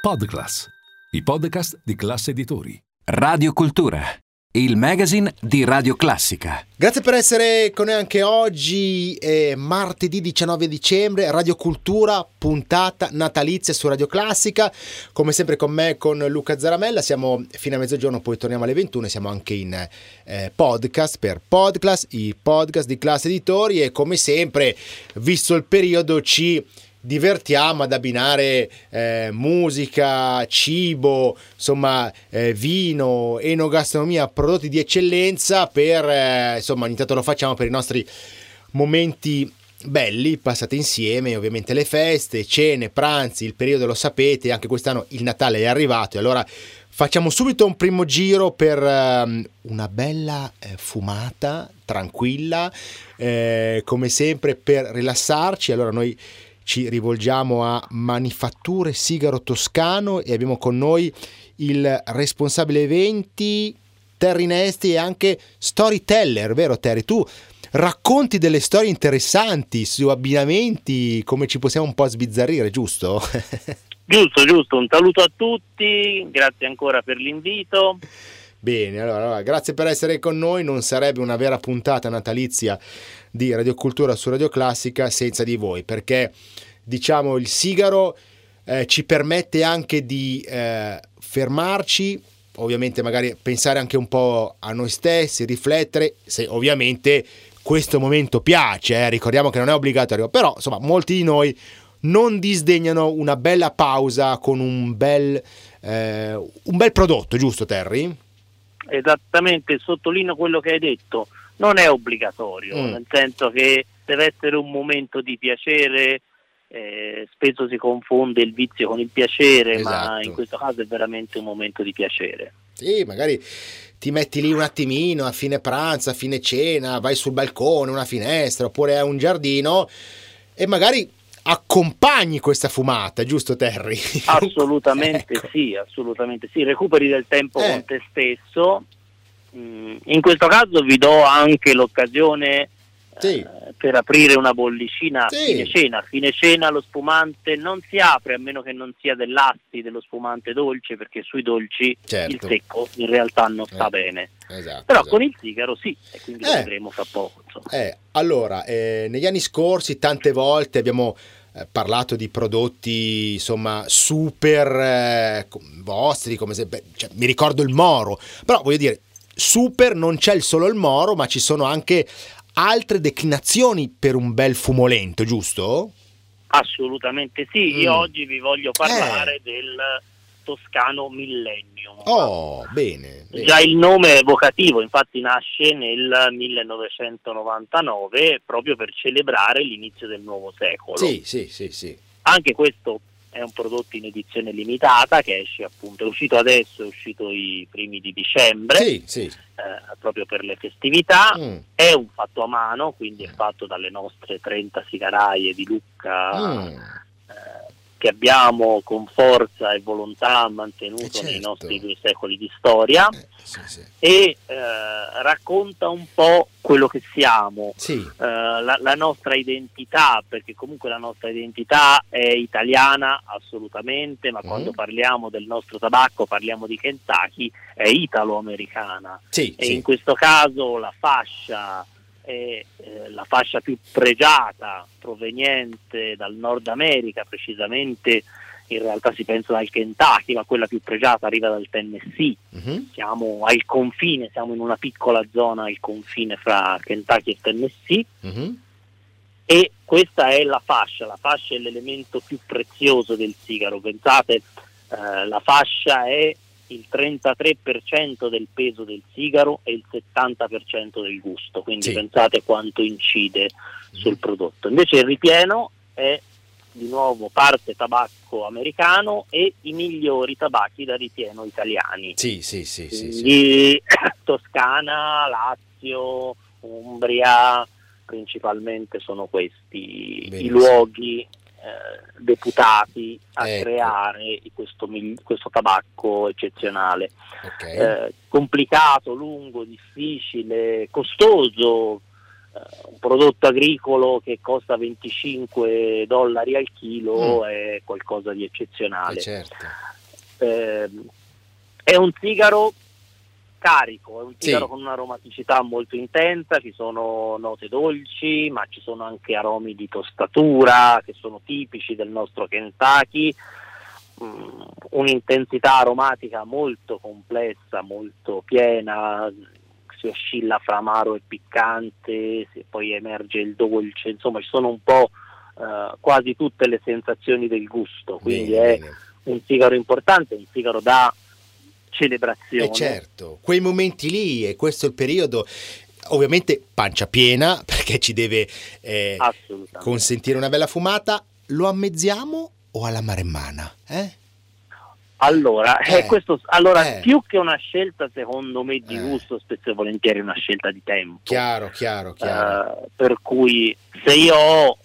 Podclass, i podcast di classe editori. Radio Cultura, il magazine di Radio Classica. Grazie per essere con noi anche oggi, è martedì 19 dicembre, Radio Cultura, puntata natalizia su Radio Classica. Come sempre con me, con Luca Zaramella, siamo fino a mezzogiorno, poi torniamo alle 21 siamo anche in eh, podcast per Podclass, i podcast di classe editori e come sempre, visto il periodo, ci divertiamo ad abbinare eh, musica, cibo, insomma, eh, vino, enogastronomia, prodotti di eccellenza per, eh, insomma, ogni tanto lo facciamo per i nostri momenti belli passati insieme, ovviamente le feste, cene, pranzi, il periodo lo sapete, anche quest'anno il Natale è arrivato e allora facciamo subito un primo giro per um, una bella eh, fumata tranquilla, eh, come sempre per rilassarci. Allora noi ci rivolgiamo a Manifatture Sigaro Toscano e abbiamo con noi il responsabile eventi Terry Nesti e anche storyteller, vero Terry? Tu racconti delle storie interessanti su abbinamenti, come ci possiamo un po' sbizzarrire, giusto? giusto, giusto. Un saluto a tutti, grazie ancora per l'invito. Bene, allora, allora, grazie per essere con noi. Non sarebbe una vera puntata natalizia di Radiocultura su Radio Classica senza di voi, perché diciamo il sigaro eh, ci permette anche di eh, fermarci, ovviamente magari pensare anche un po' a noi stessi, riflettere, se ovviamente questo momento piace, eh, ricordiamo che non è obbligatorio, però insomma molti di noi non disdegnano una bella pausa con un bel, eh, un bel prodotto, giusto Terry? Esattamente, sottolineo quello che hai detto non è obbligatorio, mm. nel senso che deve essere un momento di piacere, eh, spesso si confonde il vizio con il piacere, esatto. ma in questo caso è veramente un momento di piacere. Sì, magari ti metti lì un attimino a fine pranzo, a fine cena, vai sul balcone, una finestra oppure a un giardino e magari accompagni questa fumata, giusto Terry? Assolutamente ecco. sì, assolutamente sì, recuperi del tempo eh. con te stesso Mm, in questo caso vi do anche l'occasione sì. eh, per aprire una bollicina sì. a fine cena. A fine cena lo spumante non si apre a meno che non sia dell'asti dello spumante dolce, perché sui dolci certo. il secco in realtà non sta eh. bene. Esatto, Però esatto. con il sigaro sì, e quindi eh. lo vedremo fra poco. Eh, allora, eh, negli anni scorsi tante volte abbiamo eh, parlato di prodotti insomma super eh, vostri come se beh, cioè, mi ricordo il Moro però voglio dire super non c'è solo il Moro, ma ci sono anche altre declinazioni per un bel fumolento, giusto? Assolutamente sì, mm. io oggi vi voglio parlare eh. del toscano Millennium. Oh, bene, bene, Già il nome è evocativo, infatti nasce nel 1999 proprio per celebrare l'inizio del nuovo secolo. Sì, sì, sì, sì. Anche questo è un prodotto in edizione limitata che esce appunto, è uscito adesso, è uscito i primi di dicembre, sì, sì. Eh, proprio per le festività, mm. è un fatto a mano, quindi è fatto dalle nostre 30 sigaraie di Lucca. Mm. Eh, che abbiamo con forza e volontà mantenuto eh certo. nei nostri due secoli di storia eh, sì, sì. e eh, racconta un po' quello che siamo, sì. Eh, la, la, nostra identità, perché comunque la nostra identità è italiana assolutamente, ma mm. quando parliamo del nostro tabacco parliamo di Kentucky, è italo-americana e in questo caso la fascia è eh, la fascia più pregiata proveniente dal Nord America, precisamente in realtà si pensa dal Kentucky, ma quella più pregiata arriva dal Tennessee. Uh-huh. Siamo al confine, siamo in una piccola zona al confine fra Kentucky e Tennessee. Uh-huh. E questa è la fascia, la fascia è l'elemento più prezioso del sigaro. Pensate, eh, la fascia è il 33% del peso del sigaro e il 70% del gusto, quindi sì. pensate quanto incide sul prodotto. Invece il ripieno è di nuovo parte tabacco americano e i migliori tabacchi da ripieno italiani. Sì, sì, sì. Quindi, sì, sì. Toscana, Lazio, Umbria, principalmente sono questi Benissimo. i luoghi deputati a ecco. creare questo, questo, tabacco eccezionale. Okay. Eh, complicato, lungo, difficile, costoso, un prodotto agricolo che costa 25 dollari al chilo mm. è qualcosa di eccezionale. Eh certo. eh, è un sigaro carico, è un sigaro sì. con un'aromaticità molto intensa, ci sono note dolci, ma ci sono anche aromi di tostatura che sono tipici del nostro Kentucky, um, un'intensità aromatica molto complessa, molto piena, si oscilla fra amaro e piccante, poi emerge il dolce, insomma ci sono un po' uh, quasi tutte le sensazioni del gusto, quindi bene, è bene. un sigaro importante, un sigaro da celebrazione. Eh certo, quei momenti lì e questo è il periodo ovviamente pancia piena perché ci deve eh, consentire una bella fumata, lo ammezziamo o alla maremmana? Eh? Allora, eh, eh, questo, allora eh. più che una scelta secondo me di eh. gusto, spesso e volentieri una scelta di tempo. Chiaro, chiaro, chiaro. Per cui se io ho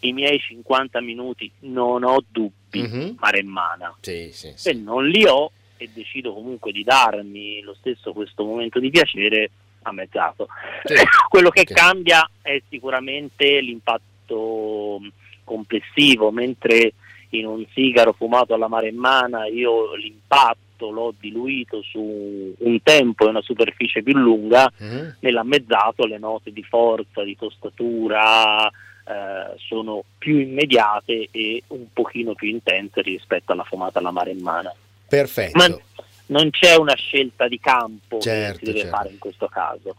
i miei 50 minuti non ho dubbi, mm-hmm. maremmana. Sì, sì, sì. Se non li ho, e decido comunque di darmi lo stesso questo momento di piacere, a mezzato. Sì. Quello che okay. cambia è sicuramente l'impatto complessivo, mentre in un sigaro fumato alla maremmana io l'impatto l'ho diluito su un tempo e una superficie più lunga, mm-hmm. nell'ammezzato le note di forza, di tostatura eh, sono più immediate e un pochino più intense rispetto alla fumata alla maremmana. Perfetto. Ma non c'è una scelta di campo certo, che si deve certo. fare in questo caso.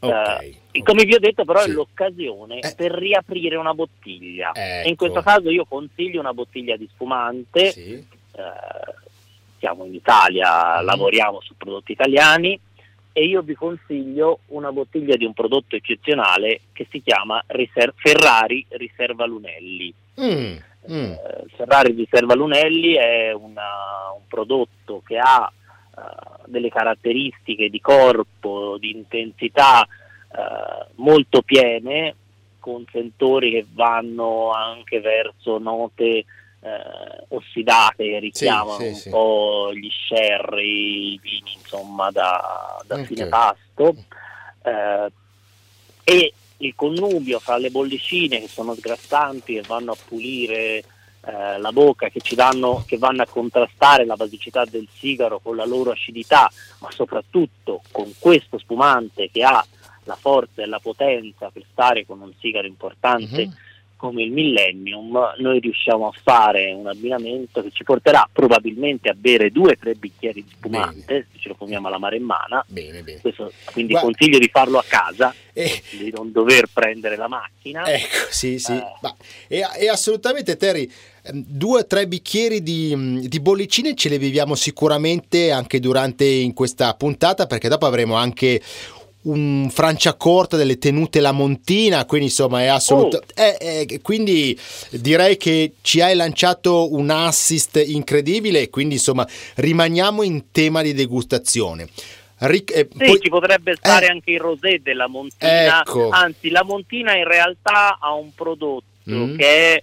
Okay, uh, come vi ho detto però sì. è l'occasione eh. per riaprire una bottiglia ecco. in questo caso io consiglio una bottiglia di spumante sì. uh, siamo in Italia mm. lavoriamo su prodotti italiani e io vi consiglio una bottiglia di un prodotto eccezionale che si chiama Riser- Ferrari Riserva Lunelli mm. Mm. Eh, Ferrari Riserva Lunelli è una, un prodotto che ha uh, delle caratteristiche di corpo, di intensità uh, molto piene, con sentori che vanno anche verso note uh, ossidate che richiamano sì, sì, un sì. po' gli sherry, i vini insomma da, da okay. fine pasto. e il connubio fra le bollicine che sono sgrassanti e vanno a pulire eh, la bocca, che, danno, che vanno a contrastare la basicità del sigaro con la loro acidità, ma soprattutto con questo spumante che ha la forza e la potenza per stare con un sigaro importante. Uh-huh come il Millennium, noi riusciamo a fare un abbinamento che ci porterà probabilmente a bere due o tre bicchieri di spumante, bene. se ce lo fumiamo alla maremmana. Bene, bene. Questo, quindi Guarda. consiglio di farlo a casa, eh. di non dover prendere la macchina. Ecco, sì, sì. Eh. Ma, e, e, assolutamente, Terry, ehm, due o tre bicchieri di, di bollicine ce le viviamo sicuramente anche durante in questa puntata, perché dopo avremo anche un Franciacorta delle tenute Lamontina, quindi insomma è assoluto. Oh. Eh, eh, quindi direi che ci hai lanciato un assist incredibile quindi insomma rimaniamo in tema di degustazione. Ric- eh, sì, poi... ci potrebbe stare eh. anche il rosé della Montina, ecco. anzi la Montina in realtà ha un prodotto mm. che è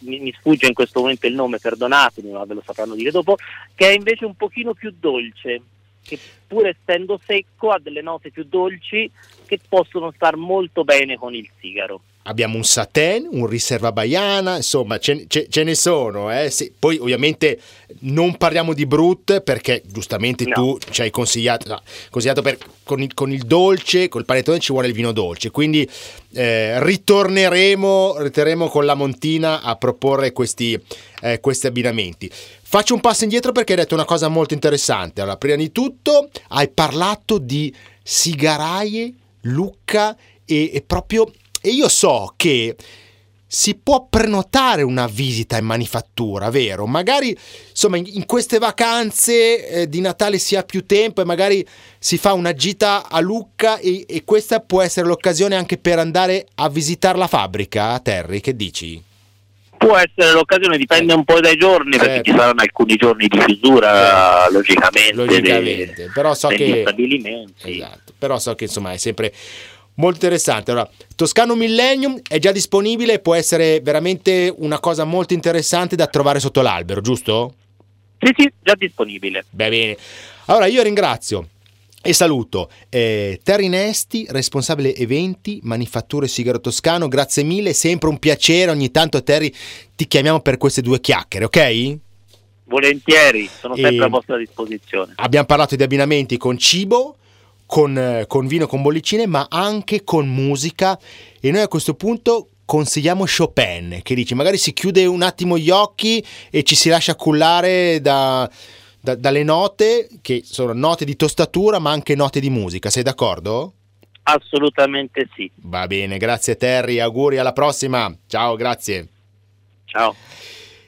mi, mi, sfugge in questo momento il nome, perdonatemi, ma ve lo sapranno dire dopo, che è invece un pochino più dolce che pur essendo secco ha delle note più dolci che possono star molto bene con il sigaro. Abbiamo un Saten, un Riserva Baiana, insomma ce, ce, ce ne sono. Eh? Sì, poi ovviamente non parliamo di Brut perché giustamente no. tu ci hai consigliato, no, consigliato per, con, il, con, il, dolce, col panettone ci vuole il vino dolce, quindi eh, ritorneremo, ritorneremo con la Montina a proporre questi, eh, questi abbinamenti. Faccio un passo indietro perché hai detto una cosa molto interessante. Allora, prima di tutto hai parlato di sigaraie, Lucca e, e proprio... E io so che si può prenotare una visita in manifattura, vero? Magari insomma in, queste vacanze eh, di Natale si ha più tempo e magari si fa una gita a Lucca e, e questa può essere l'occasione anche per andare a visitare la fabbrica, Terry, che dici? Può essere l'occasione, dipende un po' dai giorni, certo. perché ci saranno alcuni giorni di chiusura, certo. logicamente, logicamente. Dei, però so che. Esatto. Però so che insomma è sempre molto interessante. Allora, Toscano Millennium è già disponibile e può essere veramente una cosa molto interessante da trovare sotto l'albero, giusto? Sì, sì, già disponibile. Beh, bene. Allora, io ringrazio E saluto eh, Terry Nesti, responsabile eventi, manifatture Sigaro Toscano. Grazie mille, sempre un piacere. Ogni tanto, Terry, ti chiamiamo per queste due chiacchiere, ok? Volentieri, sono sempre e a vostra disposizione. Abbiamo parlato di abbinamenti con cibo, con, con vino, con bollicine, ma anche con musica. E noi a questo punto consigliamo Chopin, che dice magari si chiude un attimo gli occhi e ci si lascia cullare da da, dalle note, che sono note di tostatura ma anche note di musica, sei d'accordo? Assolutamente sì. Va bene, grazie Terry, auguri alla prossima. Ciao, grazie. Ciao.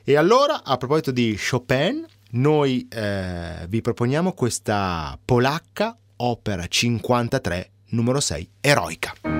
E allora, a proposito di Chopin, noi eh, vi proponiamo questa polacca opera 53 numero 6 eroica.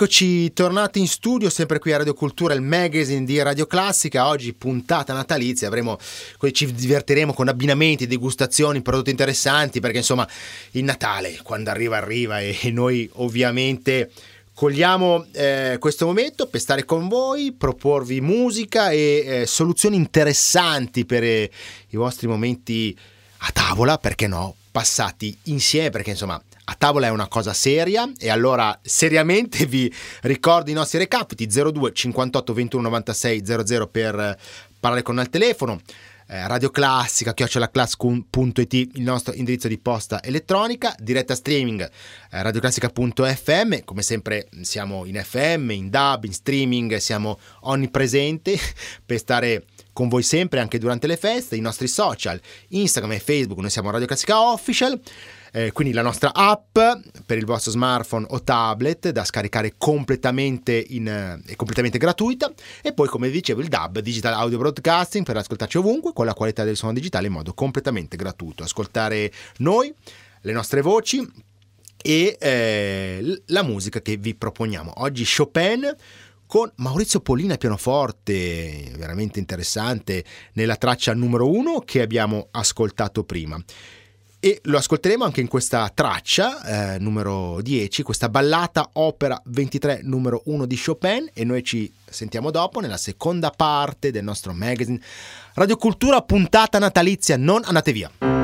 Eccoci tornati in studio, sempre qui a Radio Cultura, il magazine di Radio Classica. Oggi puntata natalizia, avremo, ci divertiremo con abbinamenti, degustazioni, prodotti interessanti, perché insomma il Natale quando arriva arriva e, noi ovviamente cogliamo eh, questo momento per stare con voi, proporvi musica e eh, soluzioni interessanti per eh, i vostri momenti a tavola, perché no, passati insieme, perché insomma a tavola è una cosa seria e allora seriamente vi ricordo i nostri recapiti 02 58 21 96 00 per parlare con il telefono eh, Radio Classica, chiocciolaclass.it, il nostro indirizzo di posta elettronica, diretta streaming eh, radioclassica.fm, come sempre siamo in FM, in DAB, in streaming, siamo onnipresenti per stare con voi sempre anche durante le feste, i nostri social, Instagram e Facebook, noi siamo Radio Classica Official eh, quindi la nostra app per il vostro smartphone o tablet da scaricare completamente, in, eh, completamente gratuita e poi come vi dicevo il DAB, Digital Audio Broadcasting per ascoltarci ovunque con la qualità del suono digitale in modo completamente gratuito, ascoltare noi, le nostre voci e eh, la musica che vi proponiamo. Oggi Chopin con Maurizio Polina pianoforte, veramente interessante, nella traccia numero uno che abbiamo ascoltato prima e lo ascolteremo anche in questa traccia eh, numero 10, questa ballata opera 23 numero 1 di Chopin e noi ci sentiamo dopo nella seconda parte del nostro magazine Radio Cultura puntata natalizia, non andate via.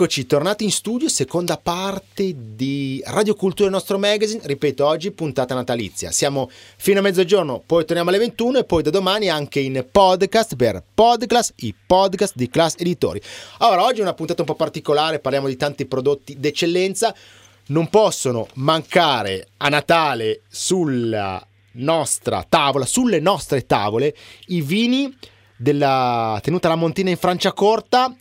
Eccoci, tornati in studio, seconda parte di Radio Cultura, nostro magazine. Ripeto, oggi puntata natalizia. Siamo fino a mezzogiorno, poi torniamo alle 21 e poi da domani anche in podcast per Podcast, i podcast di Class Editori. Allora, oggi è una puntata un po' particolare, parliamo di tanti prodotti d'eccellenza. Non possono mancare a Natale sulla nostra tavola, sulle nostre tavole, i vini della tenuta La Montina in Franciacorta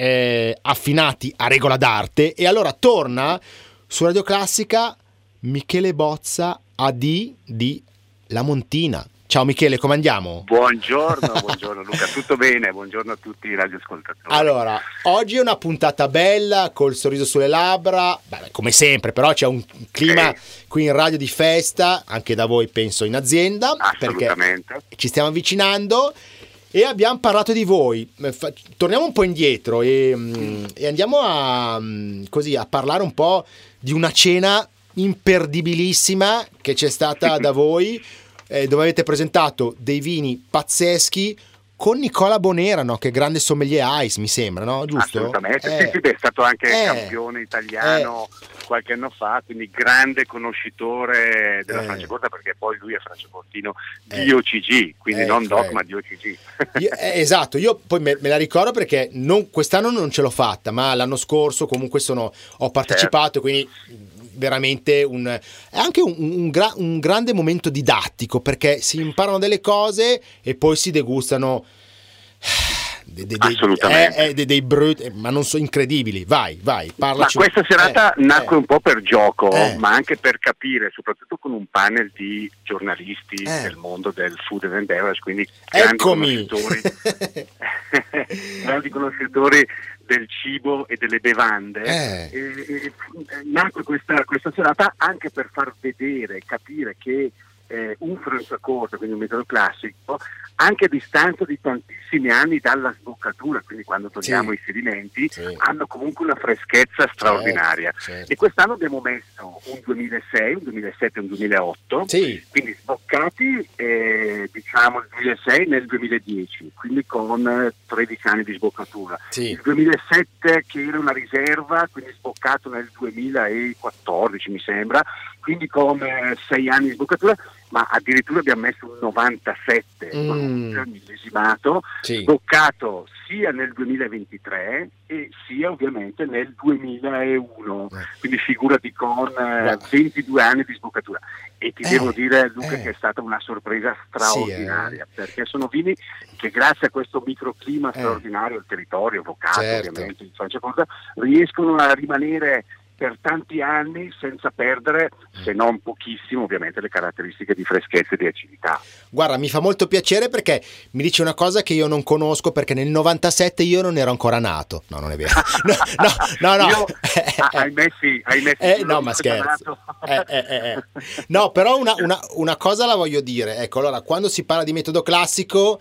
eh, affinati a regola d'arte e allora torna su Radio Classica Michele Bozza AD di La Montina. Ciao Michele, come andiamo? Buongiorno, buongiorno Luca, tutto bene? Buongiorno a tutti i radioascoltatori. Allora, oggi è una puntata bella, col sorriso sulle labbra, Beh, come sempre, però c'è un clima okay. qui in radio di festa, anche da voi penso in azienda, perché ci stiamo avvicinando e abbiamo parlato di voi. Torniamo un po' indietro e, mm, e andiamo a, mm, così, a parlare un po' di una cena imperdibilissima che c'è stata da voi, eh, dove avete presentato dei vini pazzeschi con Nicola Bonera, no? che grande sommelier ice, mi sembra, no? Giusto? Assolutamente, eh, sì, sì, è stato anche eh, campione italiano eh, qualche anno fa, quindi grande conoscitore della eh, Franciacorta, perché poi lui è franciacortino di eh. OCG, quindi non cioè, DOC ma di OCG. Io, esatto, io poi me, me la ricordo perché non, quest'anno non ce l'ho fatta, ma l'anno scorso comunque sono, ho partecipato, certo. quindi veramente un, è anche un, un, gra, un, grande momento didattico perché si imparano delle cose e poi si degustano dei, dei, Assolutamente. Eh, eh, dei, brutti, ma non so incredibili. Vai, vai, parlaci. Ma questa serata eh, nacque eh. un po' per gioco, eh. ma anche per capire, soprattutto con un panel di giornalisti eh. del mondo del food and beverage, quindi grandi conoscitori, grandi conoscitori del cibo e delle bevande. E, e, nacque questa, questa serata anche per far vedere, capire che eh, un Franciacorta, quindi un metodo classico, anche a distanza di tantissimi anni dalla sboccatura, quindi quando togliamo sì. i sedimenti, sì. hanno comunque una freschezza straordinaria. Certo, certo. E quest'anno abbiamo messo un 2006, un 2007 e un 2008, sì. quindi sboccati eh, diciamo il 2006 nel 2010, quindi con 13 anni di sboccatura. Il 2007 che era una riserva, quindi sboccato nel 2014 mi sembra, quindi con 6 anni di sboccatura ma addirittura abbiamo messo un 97 mm. millesimato, sì. toccato sia nel 2023 e sia ovviamente nel 2001, eh. quindi figurati con eh, 22 anni di sboccatura. E ti eh, devo dire Luca eh. che è stata una sorpresa straordinaria, sì, eh. perché sono vini che grazie a questo microclima eh. straordinario, il territorio, vocato certo. ovviamente in Francia riescono a rimanere per tanti anni senza perdere, se non pochissimo, ovviamente le caratteristiche di freschezza e di acidità. Guarda, mi fa molto piacere perché mi dice una cosa che io non conosco perché nel 97 io non ero ancora nato. No, non è vero. No, no, no. no. Io, hai messi, hai messi eh, no, ma scherzo. Eh, eh, eh, eh, no, però una, una, una cosa la voglio dire. Ecco, allora, quando si parla di metodo classico,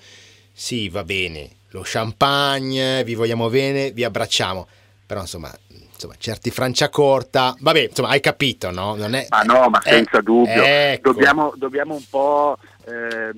sì, va bene, lo champagne, vi vogliamo bene, vi abbracciamo. Però insomma, insomma, certi Franciacorta, vabbè, insomma, hai capito, no? Non è, ma no, ma senza eh, dubbio. Ecco. Dobbiamo, dobbiamo, un po' eh,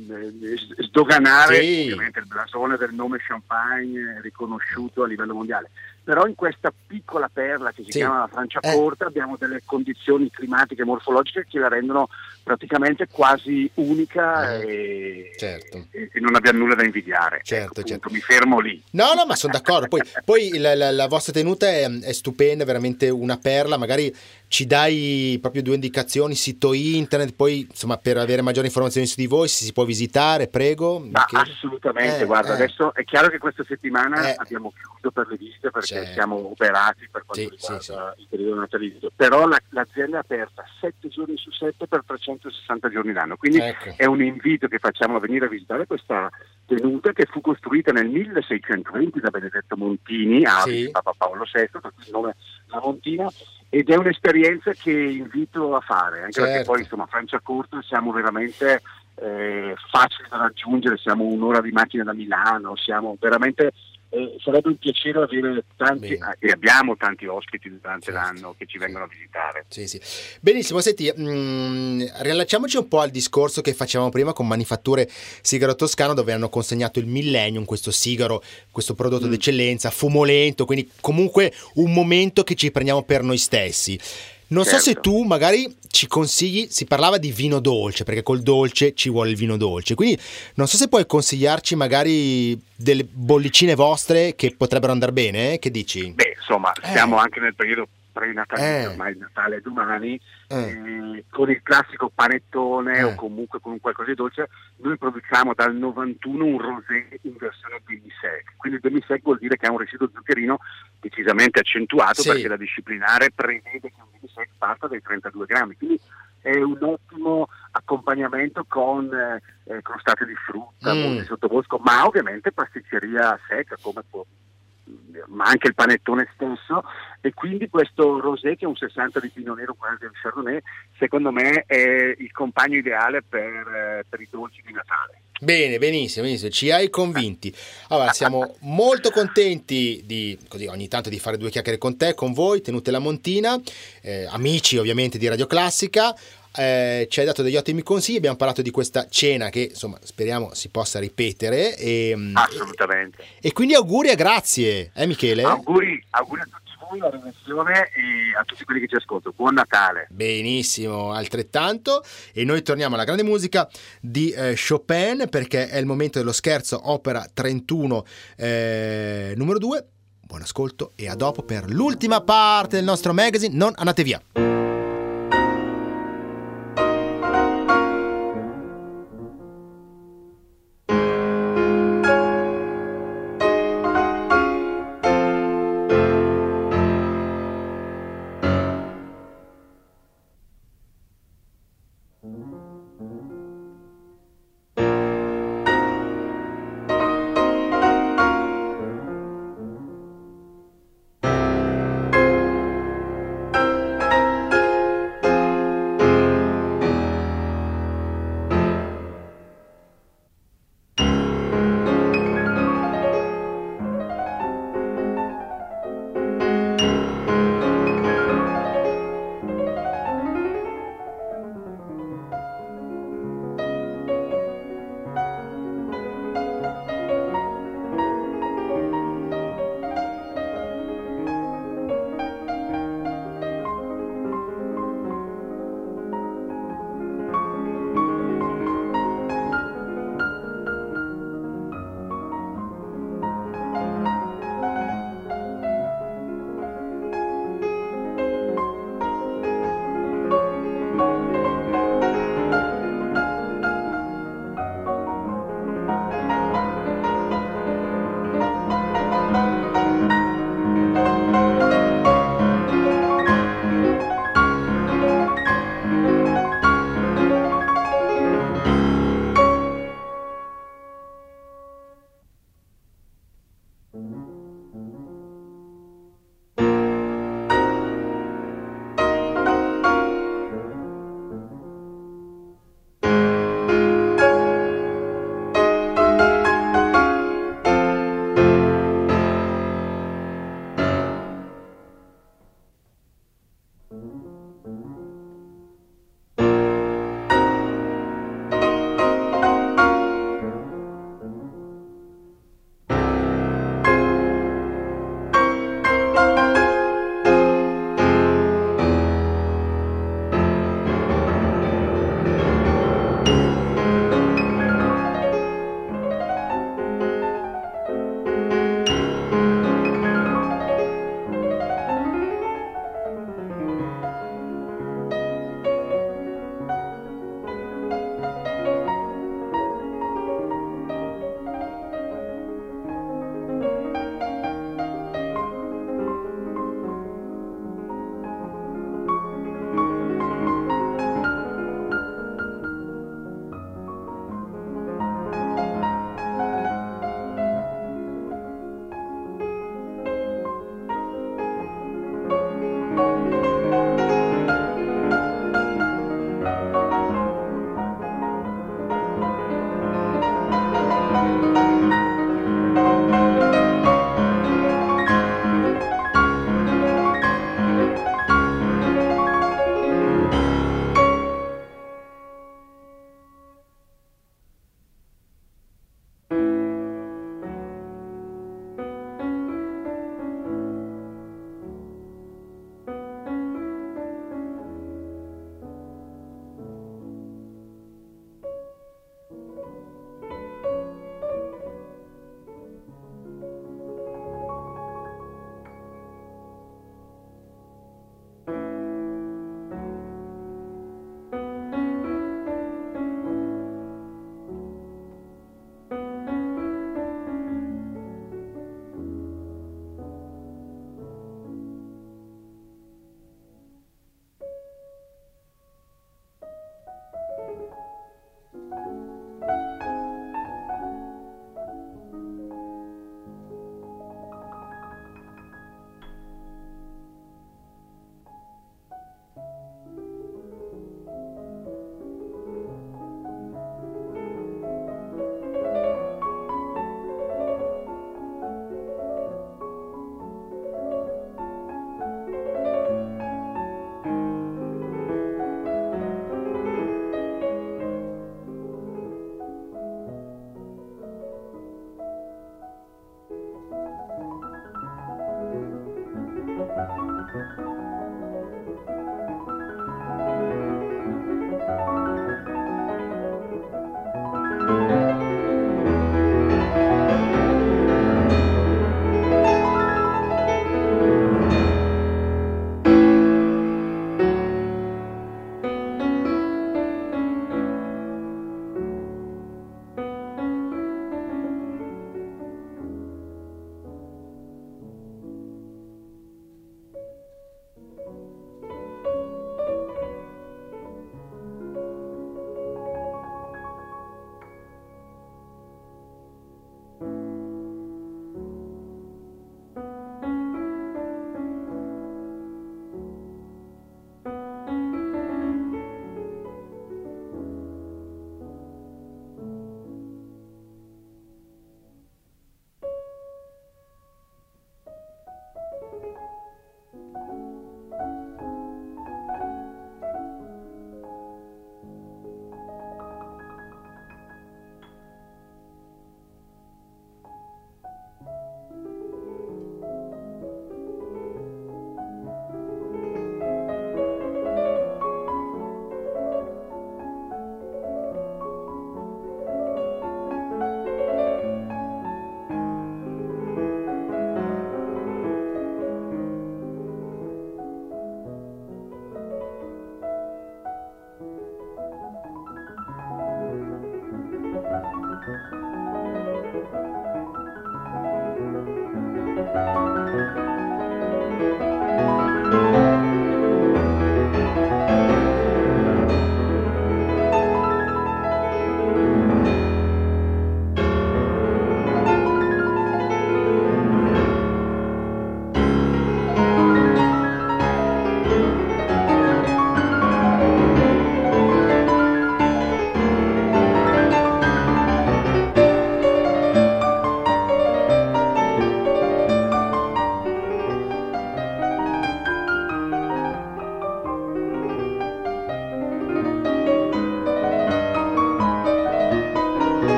sdoganare sì. ovviamente il blasone del nome Champagne riconosciuto a livello mondiale però in questa piccola perla che si sì. chiama la Franciacorta eh. abbiamo delle condizioni climatiche e morfologiche che la rendono praticamente quasi unica eh. e, certo. e, e, non abbiamo nulla da invidiare. Certo, ecco, certo. Mi fermo lì. No, no, ma sono d'accordo. Poi, poi la, la, la, vostra tenuta è, è stupenda, veramente una perla. Magari ci dai proprio due indicazioni, sito internet, poi insomma per avere maggiori informazioni su di voi se si può visitare, prego. Ma assolutamente, eh, guarda, eh. adesso è chiaro che questa settimana eh. abbiamo chiuso per le visite perché certo. siamo operati per quanto sì, riguarda sì, sì. il periodo natalizio, però la, l'azienda è aperta 7 giorni su 7 per 360 giorni l'anno, quindi ecco. è un invito che facciamo a venire a visitare questa tenuta che fu costruita nel 1620 da Benedetto Montini a Papa Paolo VI, il nome La Montina ed è un'esperienza che invito a fare, anche certo. perché poi insomma Franciacorta siamo veramente eh, facili da raggiungere, siamo un'ora di macchina da Milano, siamo veramente eh, sarebbe un piacere avere tanti, ah, e abbiamo tanti ospiti durante certo. l'anno che ci vengono a visitare. Sì, sì. Benissimo, senti, mh, mm, riallacciamoci un po' al discorso che facevamo prima con Manifatture Sigaro Toscano dove hanno consegnato il Millennium, questo sigaro, questo prodotto mm. d'eccellenza, fumolento, quindi comunque un momento che ci prendiamo per noi stessi. Non certo. so se certo. tu magari ci consigli, si parlava di vino dolce, perché col dolce ci vuole il vino dolce, quindi non so se puoi consigliarci magari delle bollicine vostre che potrebbero andare bene, eh? che dici? Beh, insomma, siamo eh. anche nel periodo pre-natalizio, eh. ormai il Natale è domani, eh. Eh, con il classico panettone eh. o comunque con un qualcosa di dolce, noi produciamo dal 91 un rosé in versione demi-sec. Quindi il demi-sec vuol dire che ha un residuo zuccherino decisamente accentuato sì. perché la disciplinare prevede che un demi-sec parta dai 32 grammi. Quindi è un ottimo accompagnamento con eh, crostate di frutta, mm. sottobosco, ma ovviamente pasticceria secca come può ma anche il panettone stesso e quindi questo rosé che è un 60 di pino nero quasi di chardonnay secondo me è il compagno ideale per, eh, per i dolci di Natale Bene, benissimo, benissimo, ci hai convinti. Allora, siamo molto contenti di così, ogni tanto di fare due chiacchiere con te, con voi, tenute la montina, eh, amici ovviamente di Radio Classica. Eh, ci hai dato degli ottimi consigli, abbiamo parlato di questa cena che insomma speriamo si possa ripetere. E, Assolutamente. E, e quindi auguri e grazie, eh Michele? Auguri, auguri a tutti voi, la redazione e a tutti quelli che ci ascoltano. Buon Natale. Benissimo, altrettanto. E noi torniamo alla grande musica di eh, Chopin perché è il momento dello scherzo opera 31 eh, numero 2. Buon ascolto e a dopo per l'ultima parte del nostro magazine. Non andate via.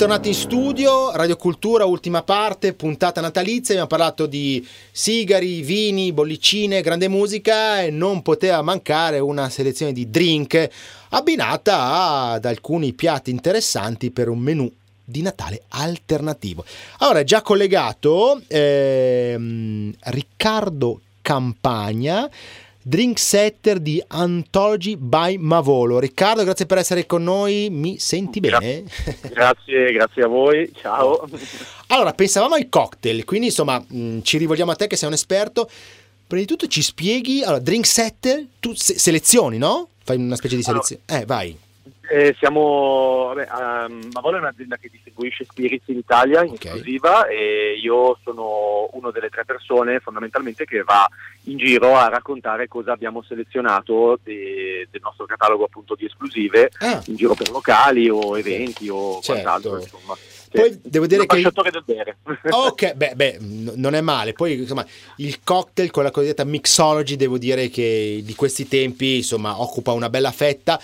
Eccoci tornati in studio, Radio Cultura, ultima parte, puntata natalizia, abbiamo parlato di sigari, vini, bollicine, grande musica e non poteva mancare una selezione di drink abbinata ad alcuni piatti interessanti per un menù di Natale alternativo. Allora è già collegato ehm, Riccardo Campagna drink setter di Anthology by Mavolo. Riccardo, grazie per essere con noi. Mi senti bene? Grazie, grazie a voi. Ciao. Allora, pensavamo ai cocktail, quindi insomma mh, mm, ci rivolgiamo a te che sei un esperto. Prima di tutto ci spieghi, allora, drink setter, tu se- selezioni, no? Fai una specie di selezione. Allora, eh, vai. Eh, siamo, vabbè, um, Mavolo è un'azienda che distribuisce spirits in Italia in okay. esclusiva e io sono uno delle tre persone fondamentalmente che va in giro a raccontare cosa abbiamo selezionato de, del nostro catalogo appunto di esclusive ah. in giro per locali o eventi o certo. quant'altro insomma. Poi devo dire che. del bere. ok, beh, beh, non è male. Poi, insomma, il cocktail con la cosiddetta mixology, devo dire che di questi tempi, insomma, occupa una bella fetta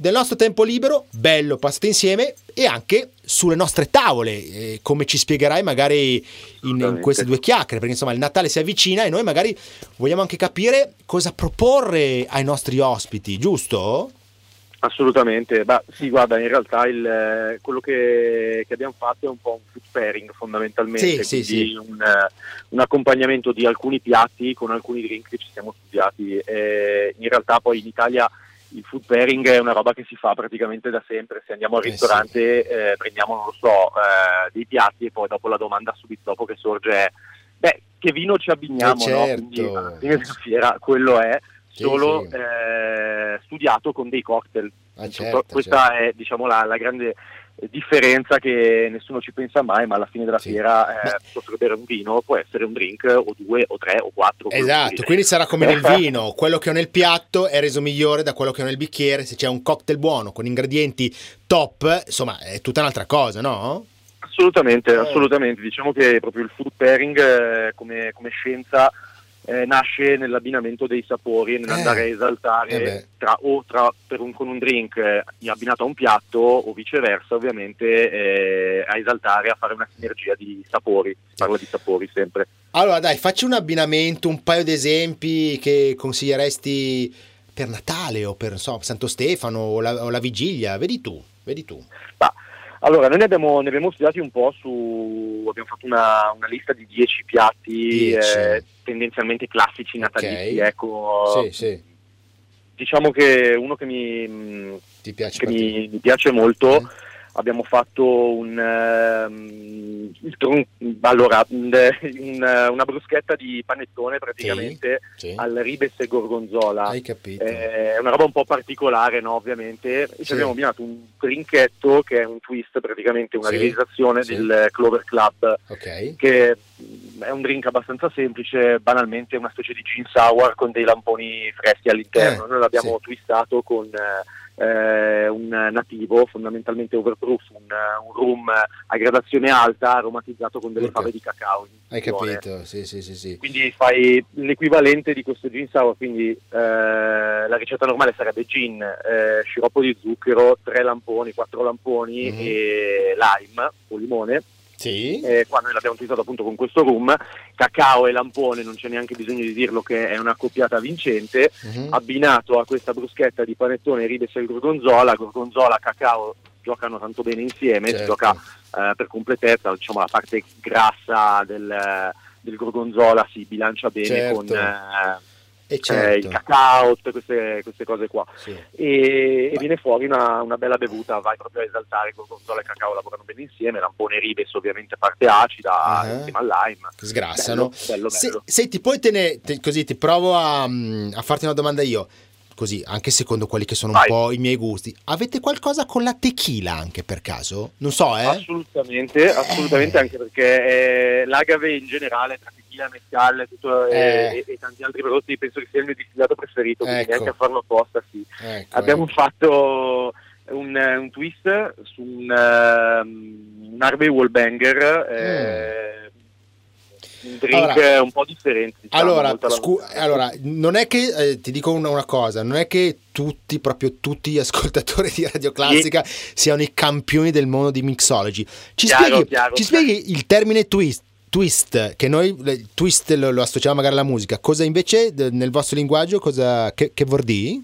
del nostro tempo libero, bello passato insieme e anche sulle nostre tavole, eh, come ci spiegherai magari in, in, queste due chiacchiere, perché insomma il Natale si avvicina e noi magari vogliamo anche capire cosa proporre ai nostri ospiti, giusto? Assolutamente, bah, sì, guarda, in realtà il, quello che, che, abbiamo fatto è un po' un food pairing fondamentalmente, sì, sì, sì. Un, un, accompagnamento di alcuni piatti con alcuni drink che ci siamo studiati. E in realtà poi in Italia il food pairing è una roba che si fa praticamente da sempre. Se andiamo al eh ristorante sì. eh, prendiamo, non lo so, eh, dei piatti e poi dopo la domanda subito dopo che sorge è beh, che vino ci abbiniamo, eh no? certo. Quindi alla fine della fiera quello è sì, solo sì. Eh, studiato con dei cocktail. Ah, certo, Questa certo. è diciamo la, la grande differenza che nessuno ci pensa mai, ma alla fine della sì. fiera eh, piuttosto che bere un vino può essere un drink o due o tre o quattro. Esatto, quindi sarà come nel vino, quello che ho nel piatto è reso migliore da quello che ho nel bicchiere, se c'è un cocktail buono con ingredienti top, insomma è tutta un'altra cosa, no? Assolutamente, eh. assolutamente, diciamo che proprio il food pairing eh, come, come scienza eh, nasce nell'abbinamento dei sapori e nell'andare eh, a esaltare eh tra, o tra, un, con un drink eh, abbinato a un piatto o viceversa ovviamente eh, a esaltare, a fare una sinergia di sapori, parla di sapori sempre. Allora dai, facci un abbinamento, un paio di esempi che consiglieresti per Natale o per so, Santo Stefano o la, o la, vigilia, vedi tu, vedi tu. Bah, allora, noi ne abbiamo, ne abbiamo, studiati un po' su, abbiamo fatto una, una lista di 10 piatti eh, tendenzialmente classici natalizi, okay. ecco. Sì, sì. Diciamo che uno che mi, piace, che mi, mi piace molto eh abbiamo fatto un, um, allora, un, una bruschetta di panettone praticamente sì, sì. al ribes e gorgonzola. Hai capito. Eh, è una roba un po' particolare, no, ovviamente. Ci abbiamo abbinato un trinchetto che è un twist, praticamente una sì, realizzazione del Clover Club, okay. che è un drink abbastanza semplice, banalmente una specie di gin sour con dei lamponi freschi all'interno. Eh, Noi l'abbiamo twistato con... Eh, eh, un nativo, fondamentalmente overproof, un, un, rum a gradazione alta aromatizzato con delle okay. fave di cacao. Hai capito, sì, sì, sì, sì, Quindi fai l'equivalente di questo gin sour, quindi eh, la ricetta normale sarebbe gin, eh, sciroppo di zucchero, tre lamponi, quattro lamponi mm-hmm. e lime o limone sì. Eh, qua noi l'abbiamo utilizzato appunto con questo rum, cacao e lampone, non c'è neanche bisogno di dirlo che è una coppiata vincente, uh-huh. abbinato a questa bruschetta di panettone, ribes e gorgonzola, gorgonzola, cacao giocano tanto bene insieme, certo. si gioca eh, per completezza, diciamo la parte grassa del, del gorgonzola si bilancia bene certo. con... Eh, certo. eh, il cacao, tutte queste, queste cose qua. Sì. E, e, viene fuori una, una, bella bevuta, vai proprio a esaltare, con gorgonzola e cacao lavorano bene insieme, lampone e ribes ovviamente parte acida uh-huh. insieme al lime. Sgrassano. Bello, bello, bello. Se, senti, poi te ne, te, così ti provo a, mm, a, farti una domanda io. Così, anche secondo quelli che sono Vai. un po' i miei gusti, avete qualcosa con la tequila anche per caso? Non so, eh? Assolutamente, assolutamente, anche perché eh, l'agave in generale, tra mezcal tutto, eh. e, e, tanti altri prodotti, penso che sia il mio distillato preferito, quindi ecco. neanche a farlo apposta, sì. Ecco, Abbiamo ecco. fatto un, un, twist su un, um, un Harvey Wallbanger. Eh, mm un drink allora, un po' differente. Diciamo, allora, scu- allora, non è che eh, ti dico una, una, cosa, non è che tutti, proprio tutti gli ascoltatori di Radio Classica sì. siano i campioni del mondo di mixology. Ci, chiaro, spieghi, chiaro. ci spieghi il termine twist? Twist, che noi twist lo, lo, associamo magari alla musica, cosa invece nel vostro linguaggio, cosa, che, che vuol dire?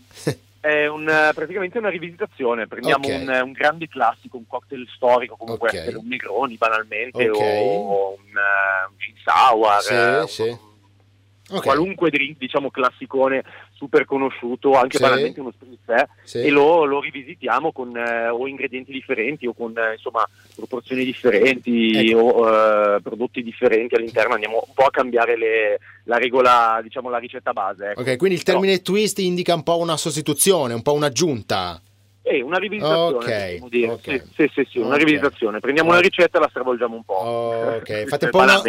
È un, praticamente una rivisitazione, prendiamo okay. un, un, grande classico, un cocktail storico come okay. può essere un Negroni banalmente okay. o un, un gin sour, sì, un, sì. Qualunque drink diciamo classicone super conosciuto anche sì. banalmente uno spritz sì. e lo, lo, rivisitiamo con eh, o ingredienti differenti o con eh, insomma proporzioni differenti ecco. o eh, prodotti differenti all'interno andiamo un po' a cambiare le, la regola diciamo la ricetta base ecco. ok quindi il termine Però, twist indica un po' una sostituzione un po' un'aggiunta eh, una rivisitazione, okay, okay. Sì, sì, sì, una okay. rivisitazione. Prendiamo una ricetta e la stravolgiamo un po'. Ok, fate un po' una,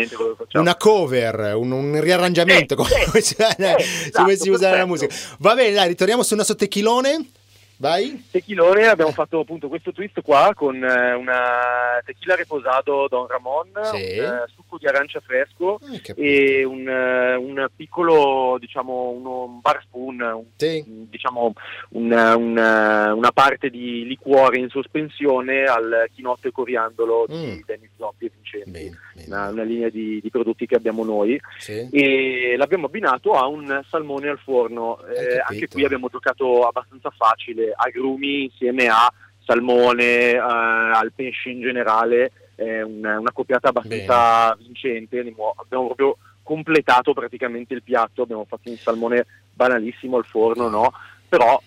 una, cover, un, un riarrangiamento, eh, come eh, se, eh, esatto, si usa la musica. Va bene, dai, ritorniamo sul nostro techilone. Vai. Tequilone, abbiamo fatto appunto questo twist qua con eh, una tequila reposato Don Ramon, sì. un eh, succo di arancia fresco eh, e un, eh, un, piccolo, diciamo, uno, un bar spoon, un, sì. diciamo una, una, una, parte di liquore in sospensione al chinotto e coriandolo mm. di Dennis Zoppi e Vincenti, bene, bene. Una, una, linea di, di, prodotti che abbiamo noi sì. e l'abbiamo abbinato a un salmone al forno. Eh, anche qui abbiamo giocato abbastanza facile agrumi insieme a salmone, eh, al pesce in generale, è una, una coppiata abbastanza Bene. vincente. Abbiamo proprio completato praticamente il piatto, abbiamo fatto un salmone banalissimo al forno, no? però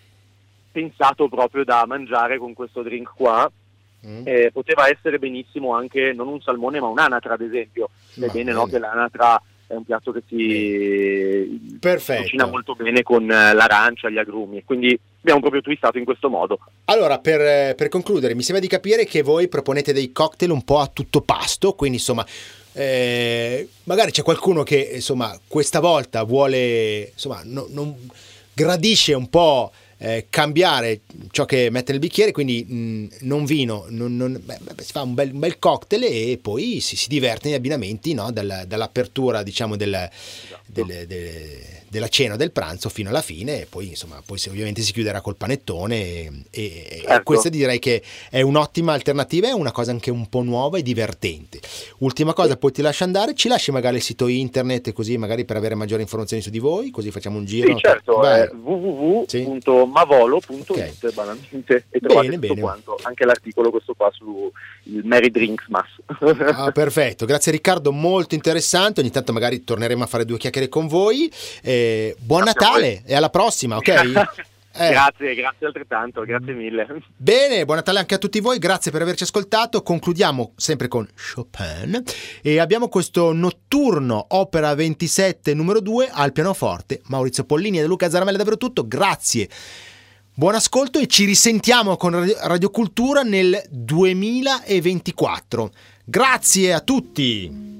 pensato proprio da mangiare con questo drink qua. Mm. Eh, poteva essere benissimo anche non un salmone ma un'anatra ad esempio, è bene no, che l'anatra è un piatto che si Perfetto. cucina molto bene con eh, l'arancia, gli agrumi, quindi abbiamo proprio twistato in questo modo. Allora, per, eh, per, concludere, mi sembra di capire che voi proponete dei cocktail un po' a tutto pasto, quindi insomma, eh, magari c'è qualcuno che insomma questa volta vuole, insomma, no, non gradisce un po' eh, cambiare ciò che mette nel bicchiere, quindi mh, non vino, non, non, beh, si fa un bel, un bel, cocktail e poi si, si diverte negli abbinamenti no? Dal, dall'apertura diciamo, del, esatto. del, del, della cena del pranzo fino alla fine e poi insomma poi ovviamente si chiuderà col panettone e, e, certo. e questa direi che è un'ottima alternativa è una cosa anche un po' nuova e divertente. Ultima cosa, poi ti lascio andare, ci lasci magari il sito internet così magari per avere maggiori informazioni su di voi, così facciamo un giro. Sì, certo, Beh. è www. Sì mavolo.it okay. banalmente e trovate bene, tutto bene. quanto, anche l'articolo questo qua su il Mary Drinks Mass. ah, perfetto, grazie Riccardo, molto interessante, ogni tanto magari torneremo a fare due chiacchiere con voi. Eh, buon grazie Natale e alla prossima, ok? Eh. Grazie, grazie altrettanto, grazie mille. Bene, buon Natale anche a tutti voi, grazie per averci ascoltato. Concludiamo sempre con Chopin e abbiamo questo notturno opera 27 numero 2 al pianoforte. Maurizio Pollini e Luca Zaramella davvero tutto, grazie. Buon ascolto e ci risentiamo con Radio Cultura nel 2024. Grazie a tutti.